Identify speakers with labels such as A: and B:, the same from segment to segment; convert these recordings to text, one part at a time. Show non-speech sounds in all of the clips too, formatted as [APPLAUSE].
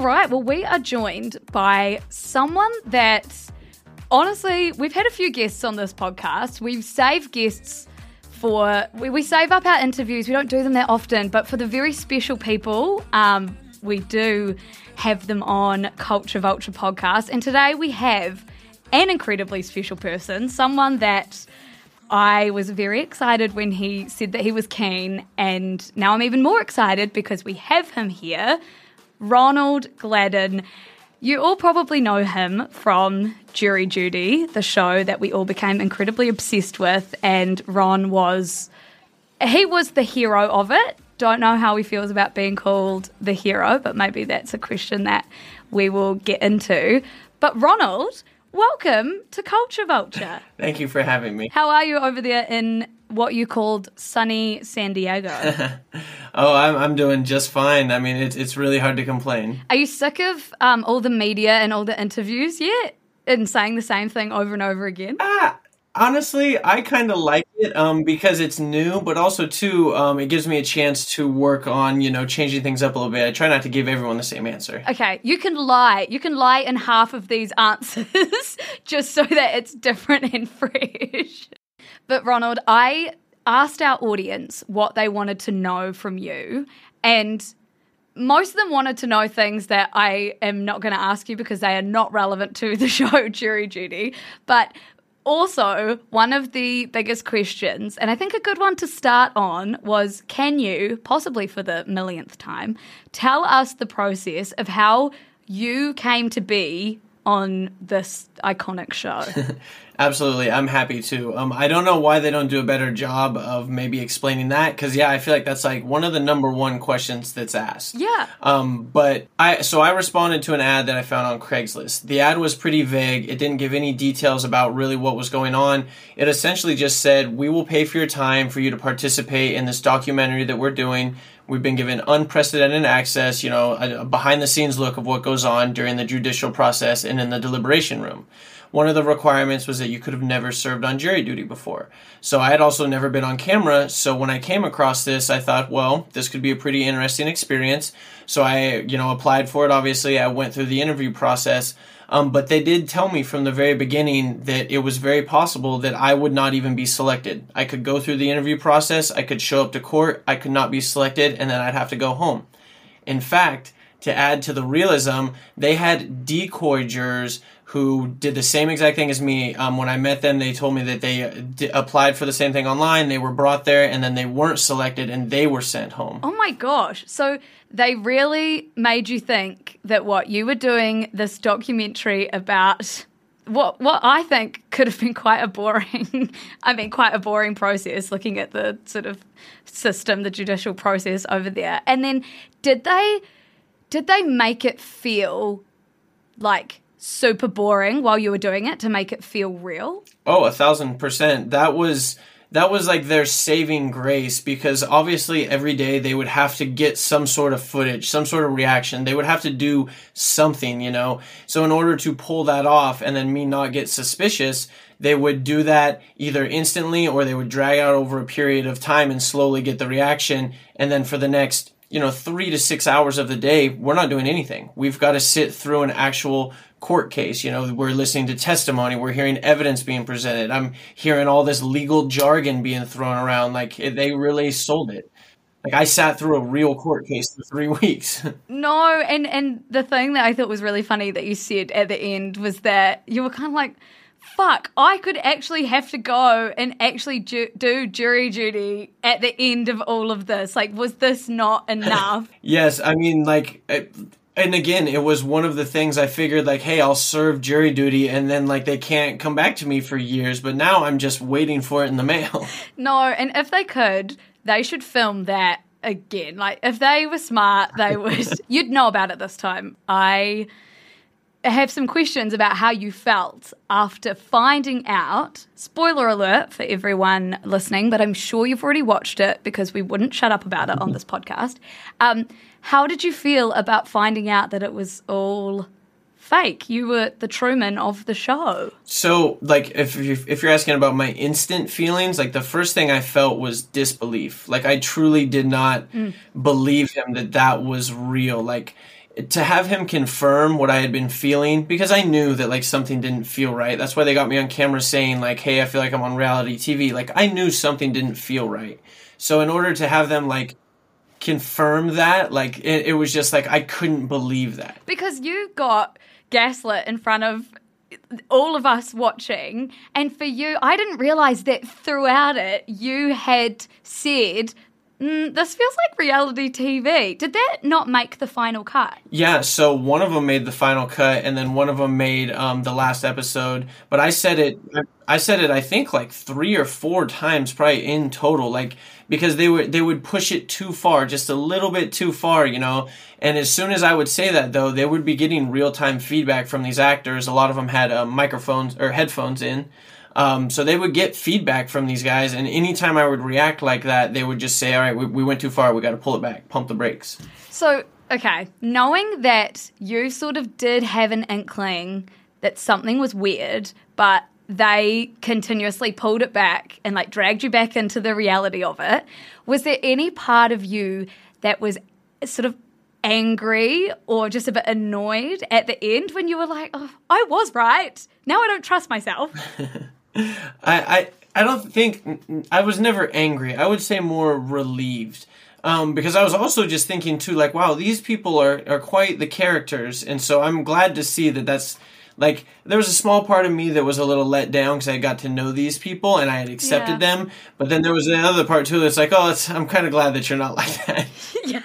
A: All right. Well, we are joined by someone that honestly, we've had a few guests on this podcast. We've saved guests for, we, we save up our interviews. We don't do them that often, but for the very special people, um, we do have them on Culture Vulture podcast. And today we have an incredibly special person, someone that I was very excited when he said that he was keen, and now I'm even more excited because we have him here. Ronald Gladden. You all probably know him from Jury Duty, the show that we all became incredibly obsessed with, and Ron was he was the hero of it. Don't know how he feels about being called the hero, but maybe that's a question that we will get into. But Ronald, welcome to Culture Vulture.
B: Thank you for having me.
A: How are you over there in what you called sunny San Diego? [LAUGHS]
B: oh, I'm, I'm doing just fine. I mean, it's, it's really hard to complain.
A: Are you sick of um, all the media and all the interviews yet? And saying the same thing over and over again?
B: Ah, honestly, I kind of like it um, because it's new, but also too, um, it gives me a chance to work on you know changing things up a little bit. I try not to give everyone the same answer.
A: Okay, you can lie. You can lie in half of these answers [LAUGHS] just so that it's different and [LAUGHS] fresh. But Ronald, I asked our audience what they wanted to know from you, and most of them wanted to know things that I am not going to ask you because they are not relevant to the [LAUGHS] show Jury Duty. But also, one of the biggest questions, and I think a good one to start on, was can you, possibly for the millionth time, tell us the process of how you came to be on this iconic show? [LAUGHS]
B: Absolutely, I'm happy to. Um, I don't know why they don't do a better job of maybe explaining that because yeah, I feel like that's like one of the number one questions that's asked.
A: Yeah.
B: Um, but I so I responded to an ad that I found on Craigslist. The ad was pretty vague. It didn't give any details about really what was going on. It essentially just said, "We will pay for your time for you to participate in this documentary that we're doing." We've been given unprecedented access, you know, a, behind the scenes look of what goes on during the judicial process and in the deliberation room one of the requirements was that you could have never served on jury duty before. So I had also never been on camera. So when I came across this, I thought, well, this could be a pretty interesting experience. So I, you know, applied for it. Obviously, I went through the interview process. Um, but they did tell me from the very beginning that it was very possible that I would not even be selected. I could go through the interview process, I could show up to court, I could not be selected, and then I'd have to go home. In fact, to add to the realism, they had decoy jurors who did the same exact thing as me. Um, when I met them, they told me that they uh, d- applied for the same thing online. They were brought there, and then they weren't selected, and they were sent home.
A: Oh my gosh! So they really made you think that what you were doing this documentary about what what I think could have been quite a boring, [LAUGHS] I mean, quite a boring process. Looking at the sort of system, the judicial process over there, and then did they did they make it feel like super boring while you were doing it to make it feel real?
B: Oh, a thousand percent. That was that was like their saving grace because obviously every day they would have to get some sort of footage, some sort of reaction. They would have to do something, you know. So in order to pull that off and then me not get suspicious, they would do that either instantly or they would drag out over a period of time and slowly get the reaction and then for the next you know, three to six hours of the day, we're not doing anything. We've got to sit through an actual court case. You know, we're listening to testimony, we're hearing evidence being presented. I'm hearing all this legal jargon being thrown around. Like they really sold it. Like I sat through a real court case for three [LAUGHS] weeks.
A: no, and and the thing that I thought was really funny that you said at the end was that you were kind of like, "Fuck, I could actually have to go and actually ju- do jury duty at the end of all of this. Like, was this not [LAUGHS] enough?"
B: yes, I mean, like. And again, it was one of the things I figured like, hey, I'll serve jury duty and then like they can't come back to me for years, but now I'm just waiting for it in the mail. [LAUGHS]
A: No, and if they could, they should film that again. Like if they were smart, they would [LAUGHS] you'd know about it this time. I have some questions about how you felt after finding out. Spoiler alert for everyone listening, but I'm sure you've already watched it because we wouldn't shut up about it on this [LAUGHS] podcast. Um, how did you feel about finding out that it was all fake? You were the Truman of the show.
B: So, like, if you're, if you're asking about my instant feelings, like the first thing I felt was disbelief. Like, I truly did not mm. believe him that that was real. Like, to have him confirm what I had been feeling because I knew that like something didn't feel right. That's why they got me on camera saying like, "Hey, I feel like I'm on reality TV." Like I knew something didn't feel right. So in order to have them like confirm that, like it, it was just like I couldn't believe that.
A: Because you got gaslit in front of all of us watching and for you I didn't realize that throughout it you had said Mm, this feels like reality TV. Did that not make the final cut?
B: Yeah, so one of them made the final cut, and then one of them made um, the last episode. But I said it, I said it, I think like three or four times, probably in total, like because they would they would push it too far, just a little bit too far, you know. And as soon as I would say that, though, they would be getting real time feedback from these actors. A lot of them had uh, microphones or headphones in. Um, so they would get feedback from these guys, and anytime I would react like that, they would just say, "All right, we, we went too far. We got to pull it back, pump the brakes."
A: So, okay, knowing that you sort of did have an inkling that something was weird, but they continuously pulled it back and like dragged you back into the reality of it. Was there any part of you that was sort of angry or just a bit annoyed at the end when you were like, oh, I was right. Now I don't trust myself. [LAUGHS]
B: I, I I don't think I was never angry. I would say more relieved. Um, because I was also just thinking too, like, wow, these people are, are quite the characters, and so I'm glad to see that that's like there was a small part of me that was a little let down because I got to know these people and I had accepted yeah. them, but then there was another part too that's like, oh, I'm kind of glad that you're not like that. [LAUGHS]
A: yeah.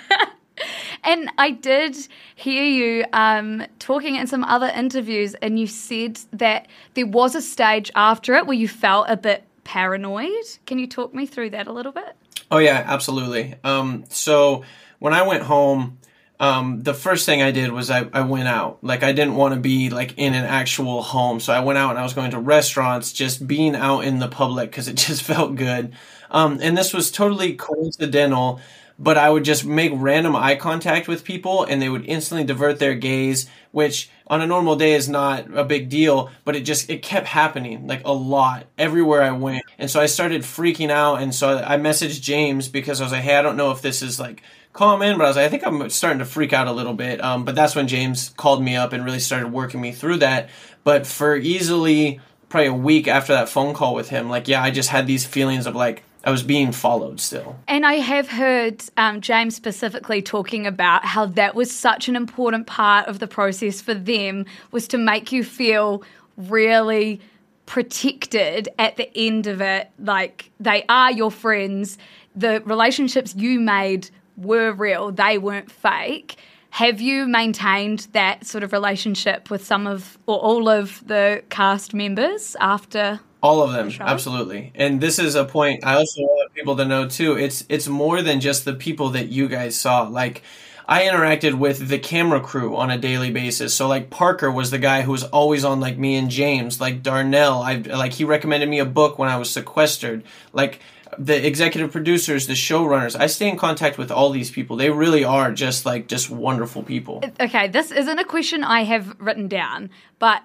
A: And I did hear you um, talking in some other interviews, and you said that there was a stage after it where you felt a bit paranoid. Can you talk me through that a little bit?
B: Oh, yeah, absolutely. Um, so when I went home, um, the first thing I did was I, I went out. Like I didn't want to be like in an actual home, so I went out and I was going to restaurants, just being out in the public because it [LAUGHS] just felt good. Um, and this was totally coincidental but I would just make random eye contact with people and they would instantly divert their gaze, which on a normal day is not a big deal, but it just it kept happening like a lot everywhere I went. And so I started freaking out and so I messaged James because I was like, "Hey, I don't know if this is like common, but I was like, I think I'm starting to freak out a little bit." Um, but that's when James called me up and really started working me through that. But for easily probably a week after that phone call with him, like yeah, I just had these feelings of like I was being followed still.
A: And I have heard um, James specifically talking about how that was such an important part of the process for them was to make you feel really protected at the end of it. Like they are your friends. The relationships you made were real, they weren't fake. Have you maintained that sort of relationship with some of or all of the cast members after
B: all of them, absolutely. And this is a point I also want people to know too. It's it's more than just the people that you guys saw. Like I interacted with the camera crew on a daily basis. So like Parker was the guy who was always on like me and James. Like Darnell, I like he recommended me a book when I was sequestered. Like the executive producers, the showrunners. I stay in contact with all these people. They really are just like just wonderful people.
A: Okay, this isn't a question I have written down, but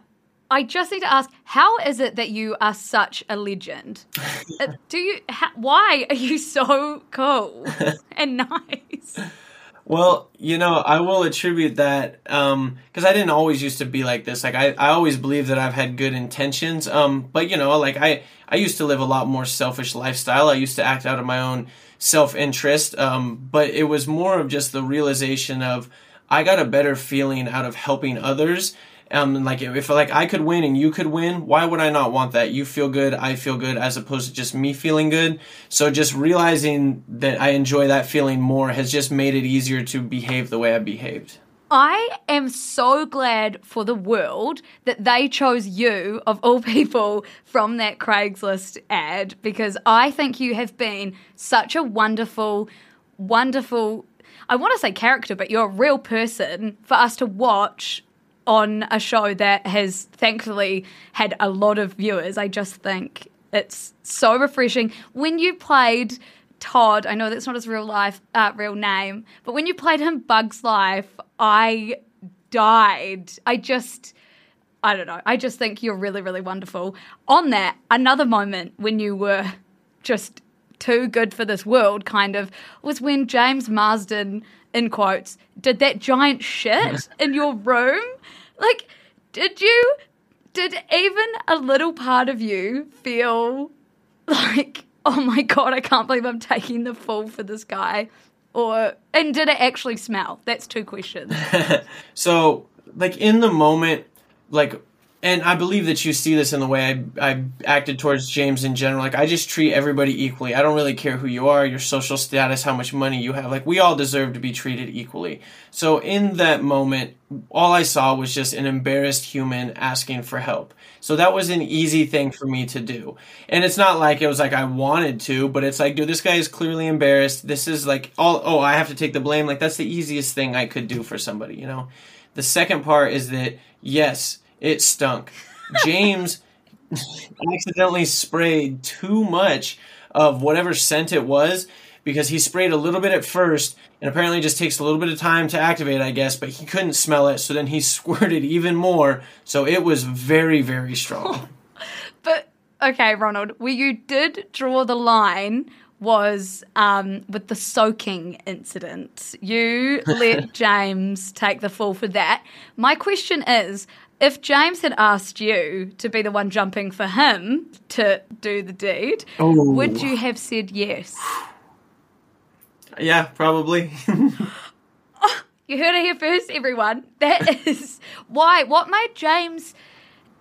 A: I just need to ask, how is it that you are such a legend? Uh, do you? Ha- why are you so cool [LAUGHS] and nice?
B: Well, you know, I will attribute that because um, I didn't always used to be like this. Like I, I always believe that I've had good intentions. Um, but you know, like I, I used to live a lot more selfish lifestyle. I used to act out of my own self interest. Um, but it was more of just the realization of I got a better feeling out of helping others um, like if like I could win and you could win, why would I not want that? You feel good, I feel good, as opposed to just me feeling good. So just realizing that I enjoy that feeling more has just made it easier to behave the way I behaved.
A: I am so glad for the world that they chose you, of all [LAUGHS] people, from that Craigslist ad because I think you have been such a wonderful, wonderful, I want to say character, but you're a real person for us to watch on a show that has thankfully had a lot of viewers. I just think it's so refreshing. When you played Todd, I know that's not his real life, uh, real name, but when you played him Bugs Life, I died. I just, I don't know. I just think you're really, really wonderful. On that, another moment when you were just too good for this world, kind of, was when James Marsden, in quotes, did that giant shit [LAUGHS] in your room. Like, did you, did even a little part of you feel like, oh my God, I can't believe I'm taking the fall for this guy? Or, and did it actually smell? That's two questions. [LAUGHS]
B: So, like in the moment, like, and I believe that you see this in the way I, I acted towards James in general. Like, I just treat everybody equally. I don't really care who you are, your social status, how much money you have. Like, we all deserve to be treated equally. So, in that moment, all I saw was just an embarrassed human asking for help. So, that was an easy thing for me to do. And it's not like it was like I wanted to, but it's like, dude, this guy is clearly embarrassed. This is like, all, oh, I have to take the blame. Like, that's the easiest thing I could do for somebody, you know? The second part is that, yes, it stunk. James accidentally sprayed too much of whatever scent it was because he sprayed a little bit at first and apparently just takes a little bit of time to activate, I guess, but he couldn't smell it, so then he [LAUGHS] squirted even more. So it was very, very strong. [LAUGHS]
A: But okay, Ronald, where you did draw the line was um, with the soaking incident. You [LAUGHS] let James take the fall for that. My question is if James had asked you to be the one jumping for him to do the deed,
B: Oh.
A: would you have said yes?
B: yeah, probably. [LAUGHS]
A: You heard it here first, everyone. That [LAUGHS] is why. What made James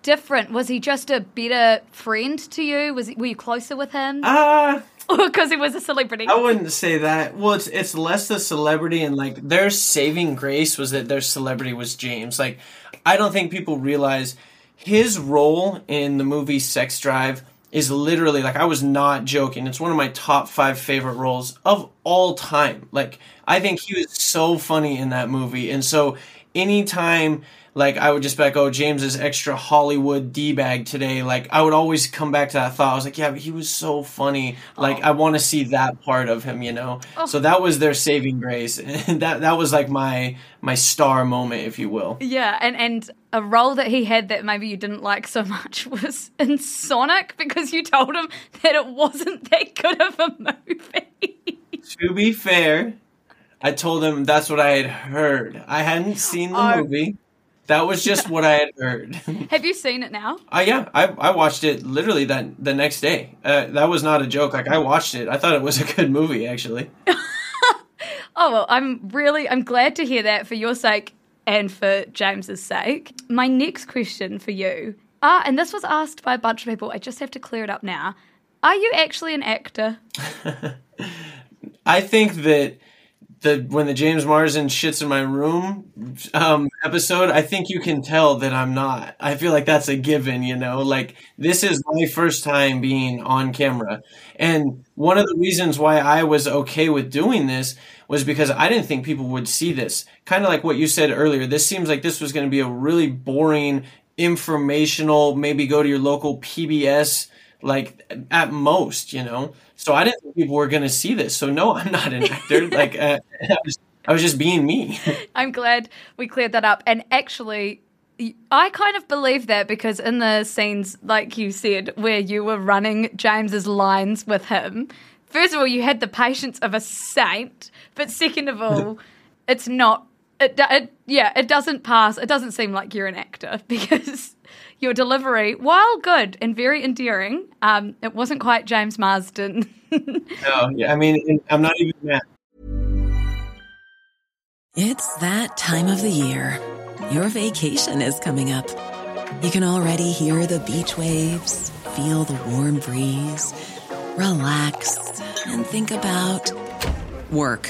A: different? Was he just a better friend to you? Was he, were you closer with him,
B: uh, [LAUGHS]
A: because he was a celebrity?
B: I wouldn't say that. Well, it's it's less the celebrity and like their saving grace was that their celebrity was James. Like, I don't think people realize his role in the movie Sex Drive is literally like I was not joking. It's one of my top five favorite roles of all time. Like, I think he was so funny in that movie, and so anytime. Like I would just be like, oh, James is extra Hollywood d bag today. Like I would always come back to that thought. I was like, yeah, but he was so funny. Like I oh. want to see that part of him, you know. Oh. So that was their saving grace, and [LAUGHS] that that was like my my star moment, if you will.
A: Yeah, and and a role that he had that maybe you didn't like so much [LAUGHS] was in Sonic because you told him that it wasn't that good of a [LAUGHS] movie.
B: To be fair, I told him that's what I had heard. I hadn't seen the
A: Oh.
B: movie. That was just what I had heard. [LAUGHS]
A: Have you seen it now?
B: Uh, yeah, I, I watched it literally that the next day. Uh, that was not a joke. Like I watched it. I thought it was a good movie actually. [LAUGHS]
A: Oh well, I'm really I'm glad to hear that for your sake and for James's sake. My next question for you. Ah, and this was asked by a bunch of people. I just have to clear it up now. Are you actually an actor? [LAUGHS]
B: I think that the when the James Marsden shits in my room um, episode, I think you can tell that I'm not. I feel like that's a given, you know. Like this is my first time being on camera, and one of the reasons why I was okay with doing this was because I didn't think people would see this. Kind of like what you said earlier. This seems like this was going to be a really boring, informational. Maybe go to your local PBS like at most, you know. So I didn't think people were going to see this. So no, [LAUGHS] I'm not an actor. like uh, [LAUGHS] I, was, I was just being me. [LAUGHS]
A: I'm glad we cleared that up. And actually, I kind of believe that because in the scenes, like you said, where you were running James's lines with him, first of all, you had the patience of a saint, but second of all, it's not. It, it yeah, it doesn't pass. It doesn't seem like you're an actor [LAUGHS] because your delivery, while good and very endearing, um, it wasn't quite James Marsden. [LAUGHS]
B: no, yeah, I mean, I'm not even mad.
C: It's that time of the year. Your vacation is coming up. You can already hear the beach waves, feel the warm breeze, relax, and think about work.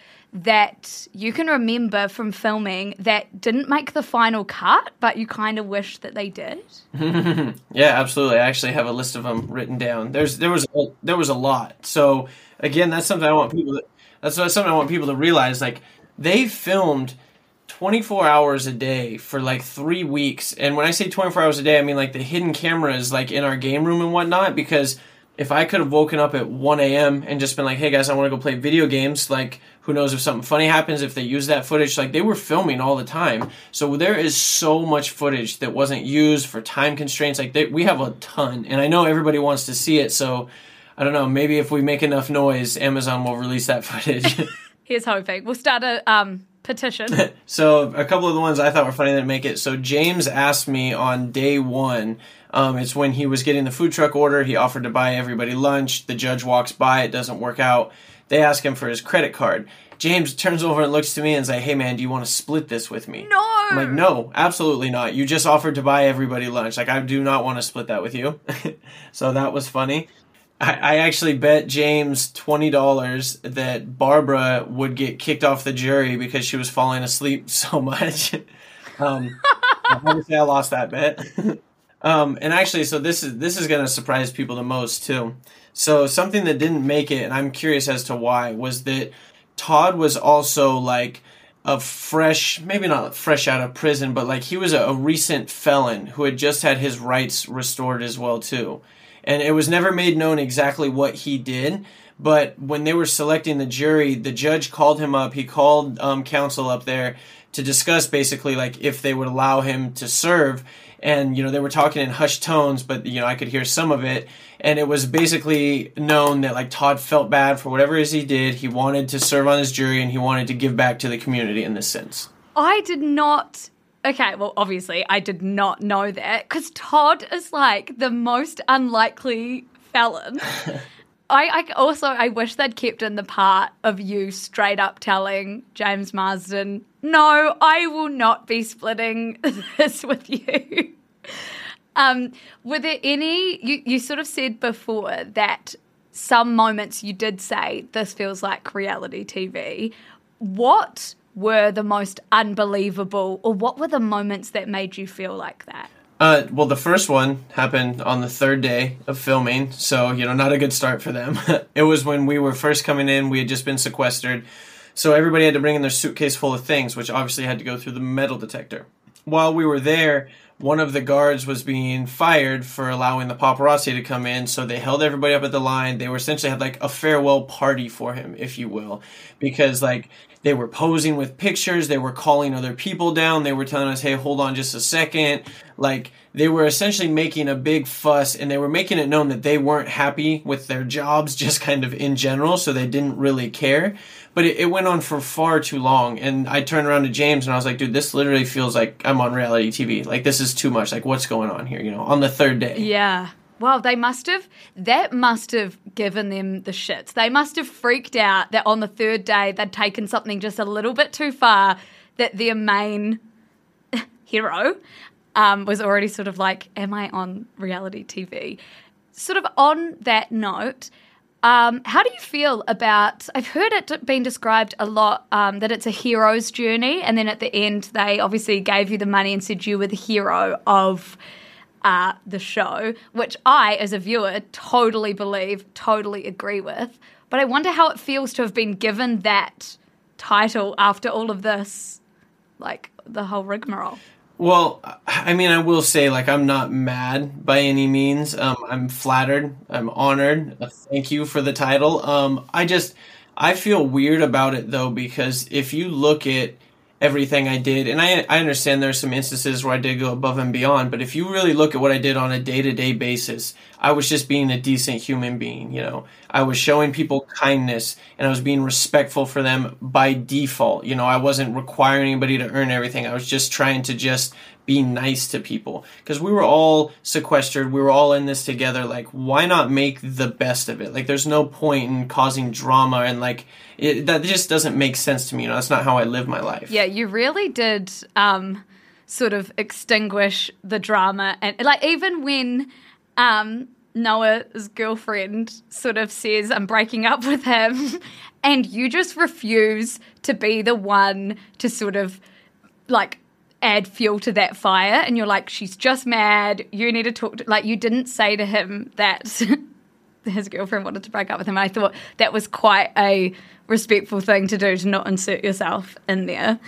A: that you can remember from filming that didn't make the final cut, but you kind of wish that they did? [LAUGHS]
B: Yeah, absolutely. I actually have a list of them written down. There's there was a, there was a lot. So again, that's something I want people. To, that's something I want people to realize. Like they filmed 24 hours a day for like three weeks, and when I say 24 hours a day, I mean like the hidden cameras like in our game room and whatnot. Because if I could have woken up at 1 a.m. and just been like, "Hey guys, I want to go play video games," like who knows if something funny happens if they use that footage like they were filming all the time so there is so much footage that wasn't used for time constraints like they, we have a ton and i know everybody wants to see it so i don't know maybe if we make enough noise amazon will release that [LAUGHS] footage [LAUGHS]
A: Here's hoping. We'll start a um, petition. [LAUGHS]
B: so a couple of the ones i thought were funny that make it so james asked me on day one um, it's when he was getting the food truck order he offered to buy everybody lunch the judge walks by it doesn't work out they ask him for his credit card. James turns over and looks to me and says, "Hey man, do you want to split this with me?"
A: No.
B: I'm like, "No, absolutely not. You just offered to buy everybody lunch. Like, I do not want to split that with you." [LAUGHS] so that was funny. I, I actually bet James twenty dollars that Barbara would get kicked off the jury because she was falling asleep [LAUGHS] so much. [LAUGHS] um, obviously, I lost that bet. Um, and actually, so this is this is going to surprise people the most too. So something that didn't make it, and I'm curious as to why, was that Todd was also like a fresh, maybe not fresh out of prison, but like he was a, a recent felon who had just had his rights restored as well too. And it was never made known exactly what he did, but when they were selecting the jury, the judge called him up. He called um, counsel up there to discuss basically like if they would allow him to serve and you know they were talking in hushed tones but you know i could hear some of it and it was basically known that like todd felt bad for whatever it is he did he wanted to serve on his jury and he wanted to give back to the community in this sense
A: I did not. Okay, well, obviously, I did not know that because Todd is like the most unlikely felon. [LAUGHS] I, I also I wish they'd kept in the part of you straight up telling James Marsden, "No, I will not be splitting [LAUGHS] this with you." Um, were there any? You you sort of said before that some moments you did say this feels like reality TV. What were the most unbelievable, or what were the moments that made you feel like that?
B: Uh, well, the first one happened on the third day of filming, so you know, not a good start for them. [LAUGHS] it was when we were first coming in; we had just been sequestered, so everybody had to bring in their suitcase full of things, which obviously had to go through the metal detector. While we were there, one of the guards was being fired for allowing the paparazzi to come in, so they held everybody up at the line. They were essentially had like a farewell party for him, if you will, because like they were posing with pictures, they were calling other people down, they were telling us, "Hey, hold on just a second. Like they were essentially making a big fuss and they were making it known that they weren't happy with their jobs [LAUGHS] just kind of in general, so they didn't really care. But it, it went on for far too long and I turned around to James and I was like, "Dude, this literally feels like I'm on reality TV. Like this is too much. Like what's going on here, you know, on the third day?"
A: Yeah. Well, they must have, that must have given them the shits. They must have freaked out that on the third day they'd taken something just a little bit too far, that their main [LAUGHS] hero um, was already sort of like, Am I on reality TV? Sort of on that note, um, how do you feel about? I've heard it being described a lot um, that it's a hero's journey, and then at the end they obviously gave you the money and said you were the hero of uh, the show, which I, as a viewer, totally believe, totally agree with. But I wonder how it feels to have been given that title after all of this, like the whole rigmarole.
B: Well, I mean, I will say, like, I'm not mad by any means. Um, I'm flattered. I'm honored. Uh, thank you for the title. Um, I just, I feel weird about it though because if you look at everything I did, and I I understand there's some instances where I did go above and beyond, but if you really look at what I did on a day to day basis, I was just being a decent human being, you know. I was showing people kindness and I was being respectful for them by default. You know, I wasn't requiring anybody to earn everything. I was just trying to just be nice to people because we were all sequestered. We were all in this together. Like, why not make the best of it? Like, there's no point in causing drama and like it, that just doesn't make sense to me. You know, that's not how I live my life.
A: Yeah, you really did um, sort of extinguish the drama, and like even when um, Noah's girlfriend sort of says, I'm breaking up with him, [LAUGHS] and you just refuse to be the one to sort of like add fuel to that fire. And you're like, she's just mad. You need to talk to, like, you didn't say to him that [LAUGHS] his girlfriend wanted to break up with him. I thought that was quite a respectful thing to do to not insert yourself in there.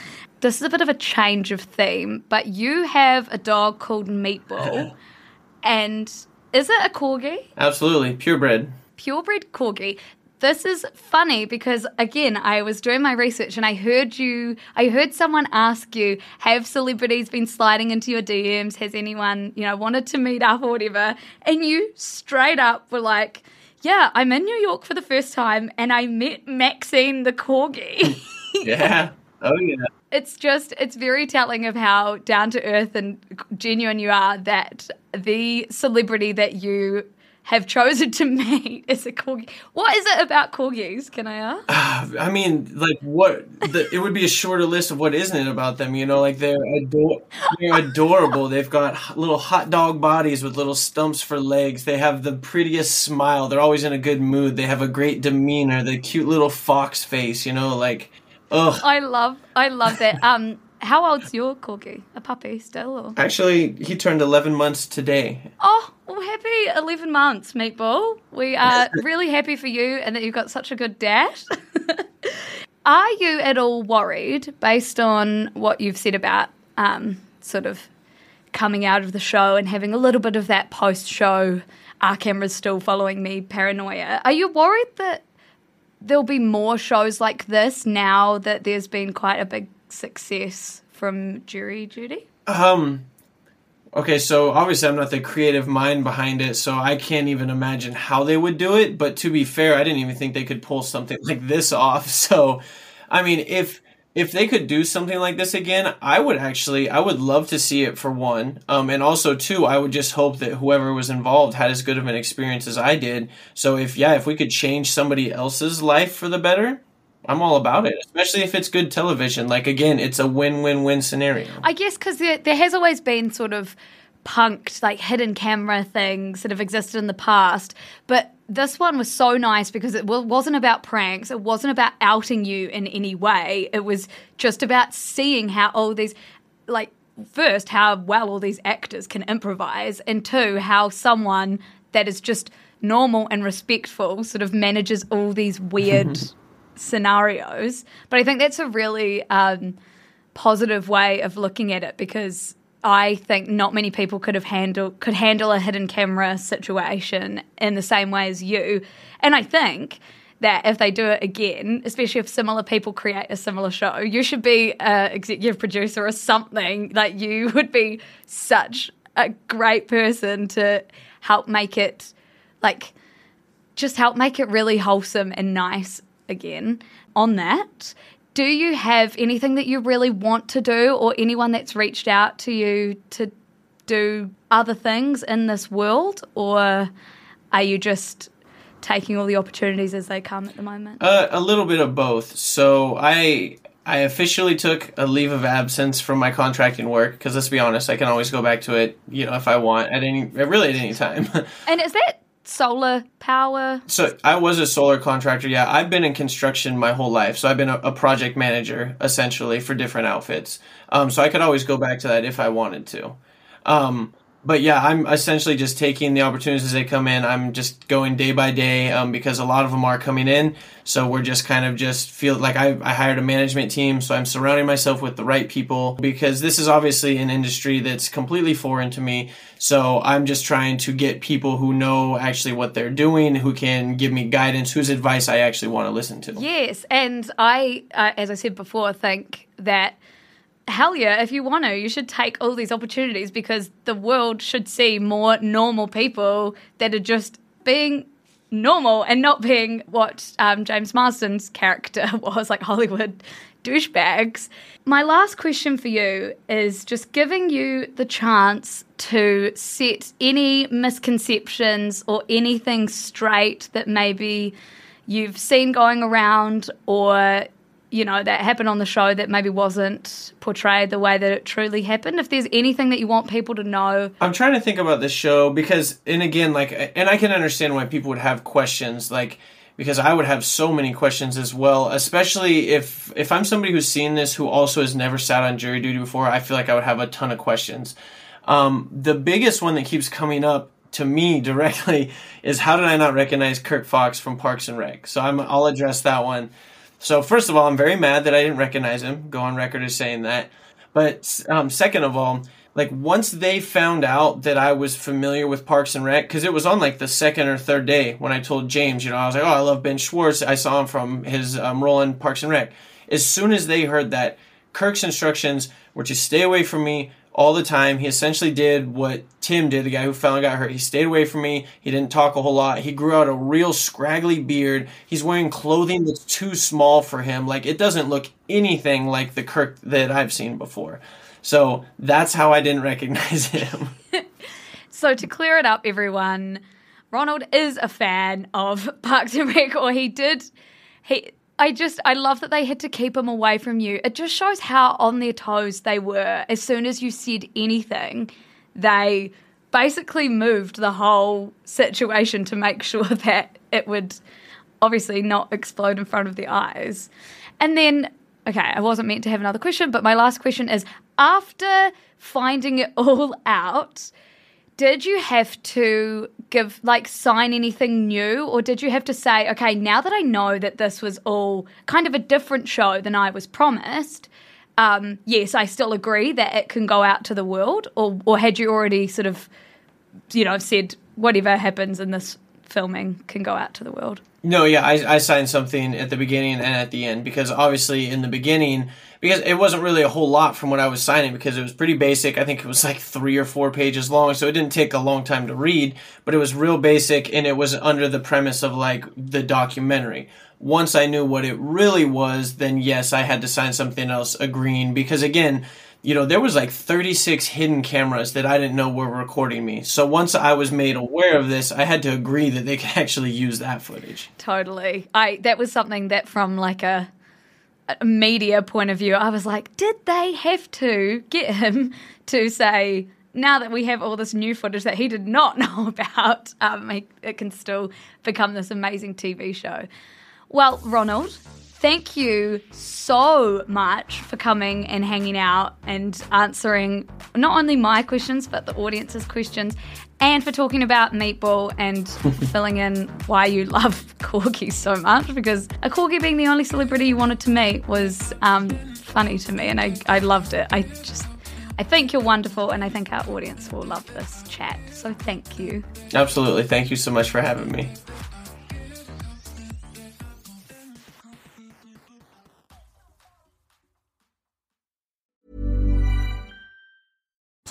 A: This is a bit of a change of theme, but you have a dog called Meatball, [LAUGHS] and is it a corgi?
B: Absolutely. Purebred.
A: Purebred corgi. This is funny because again, I was doing my research and I heard you I heard someone ask you, have celebrities been sliding into your DMs? Has anyone, you know, wanted to meet up or whatever? And you straight up were like, Yeah, I'm in New York for the first time and I met Maxine the corgi. [LAUGHS]
B: yeah. Oh yeah.
A: It's just it's very telling of how down to earth and genuine you are that the celebrity that you have chosen to meet [LAUGHS] is a corgi. What is it about corgis? Can I ask?
B: I mean, like what? The, it would be a shorter list of what isn't it about them. You know, like they're ador- they're adorable. They've got little hot dog bodies with little stumps for legs. They have the prettiest smile. They're always in a good mood. They have a great demeanor. The cute little fox face. You know, like ugh.
A: I love I love that. [LAUGHS] Um, how old's your corgi? A puppy still? Or?
B: Actually, he turned 11 months today.
A: Oh, well, happy 11 months, Meatball. We are [LAUGHS] really happy for you and that you've got such a good dad. [LAUGHS] are you at all worried, based on what you've said about um, sort of coming out of the show and having a little bit of that post show, our camera's still following me paranoia? Are you worried that there'll be more shows like this now that there's been quite a big success from jury duty?
B: Um, okay, so obviously I'm not the creative mind behind it, so I can't even imagine how they would do it. But to be fair, I didn't even think they could pull something [LAUGHS] like this off. So, I mean, if if they could do something like this again, I would actually, I would love to see it for one. Um, and also two, I would just hope that whoever was involved had as good of an experience as I did. So if, yeah, if we could change somebody else's life for the better, I'm all about it, especially if it's good television. Like, again, it's a win win win scenario.
A: I guess because there, there has always been sort of punked, like hidden camera things that have existed in the past. But this one was so nice because it wasn't about pranks. It wasn't about outing you in any way. It was just about seeing how all these, like, first, how well all these actors can improvise, and two, how someone that is just normal and respectful sort of manages all these weird [LAUGHS] scenarios. But I think that's a really um, positive way of looking at it because I think not many people could have handled could handle a hidden camera situation in the same way as you. And I think that if they do it again, especially if similar people create a similar show, you should be an executive producer or something. Like you would be such a great person to help make it like just help make it really wholesome and nice again. On that, do you have anything that you really want to do or anyone that's reached out to you to do other things in this world? Or are you just taking all the opportunities as they come at the moment?
B: Uh, a little bit of both. So i i officially took a leave of absence from my contracting work because let's be honest i can always go back to it you know if i want at any really at any time. [LAUGHS]
A: And is that solar power?
B: So I was a solar contractor. Yeah, I've been in construction my whole life. So I've been a, a project manager essentially for different outfits. Um, so I could always go back to that if I wanted to. Um, but yeah, I'm essentially just taking the opportunities as they come in. I'm just going day by day um, because a lot of them are coming in. So we're just kind of just feel like I, I hired a management team. So I'm surrounding myself with the right people because this is obviously an industry that's completely foreign to me. So I'm just trying to get people who know actually what they're doing, who can give me guidance, whose advice I actually want to listen to.
A: Yes, and I, uh, as I said before, think that hell yeah, if you want to, you should take all these opportunities because the world should see more normal people that are just being normal and not being what um, James Marsden's character [LAUGHS] was, like Hollywood douchebags. My last question for you is just giving you the chance to set any misconceptions or anything straight that maybe you've seen going around or you know that happened on the show that maybe wasn't portrayed the way that it truly happened if there's anything that you want people to know
B: i'm trying to think about this show because and again like and i can understand why people would have questions like because I would have so many questions as well, especially if if I'm somebody who's seen this who also has never sat on jury duty before. I feel like I would have a ton of questions. Um, the biggest one that keeps coming up to me [LAUGHS] directly is how did I not recognize Kirk Fox from Parks and Rec? So I'm, I'll address that one. So first of all, I'm very mad that I didn't recognize him. Go on record as saying that. But um, second of all, like once they found out that I was familiar with Parks and Rec, because it was on like the second or third day when I told James, you know, I was like, oh, I love Ben Schwartz. I saw him from his um, role in Parks and Rec. As soon as they heard that, Kirk's instructions were to stay away from me all the time. He essentially did what Tim did, the guy who finally got hurt. He stayed away from me. He didn't talk a whole lot. He grew out a real scraggly beard. He's wearing clothing that's too small for him. Like it doesn't look anything like the Kirk that I've seen before. So that's how I didn't [LAUGHS] recognize him. [LAUGHS]
A: so to clear it up, everyone, Ronald is a fan of Parks and Rec, or he did. He, I just, I love that they had to keep him away from you. It just shows how on their toes they were. As soon as you said anything, they basically moved the whole situation to make [LAUGHS] sure that it would obviously not explode in front of the eyes. And then okay, I wasn't meant to have another question, but my last question is after finding it [LAUGHS] all out, did you have to give like sign anything new? Or did you have to say okay now that i know that this was all kind of a different show than i was promised um, yes i still agree that it can go out to the world or, or had you already sort of you know said whatever happens in this filming can go out to the world
B: no, yeah, I, I signed something at the beginning and at the end because obviously in the beginning, because it wasn't really a whole lot from what I was signing because it was pretty basic. I think it was like three or four pages long, so it didn't take a long time to read, but it was real basic and it was under the premise of like the documentary. Once I knew what it really was, then yes, I had to sign something else agreeing because again, you know, there was like 36 hidden cameras that I didn't know were recording me. So once I was made aware of this, I had to agree that they [LAUGHS] could actually use that footage.
A: Totally. I that was something that from like a, a media point of view, I was like, did they have to get him to say now that we have all this new footage that he did not [LAUGHS] know about, um, it can still become this amazing TV show. Well, Ronald, thank you so much for coming and hanging out and answering not only my questions, but the audience's questions, and for talking about Meatball and [LAUGHS] filling in why you love Corgi so much. Because a Corgi being the only celebrity you wanted to meet was um, funny to me, and I, I loved it. I just. I think you're wonderful, and I think our audience will love this chat. So thank you.
B: Absolutely. Thank you so much for having me.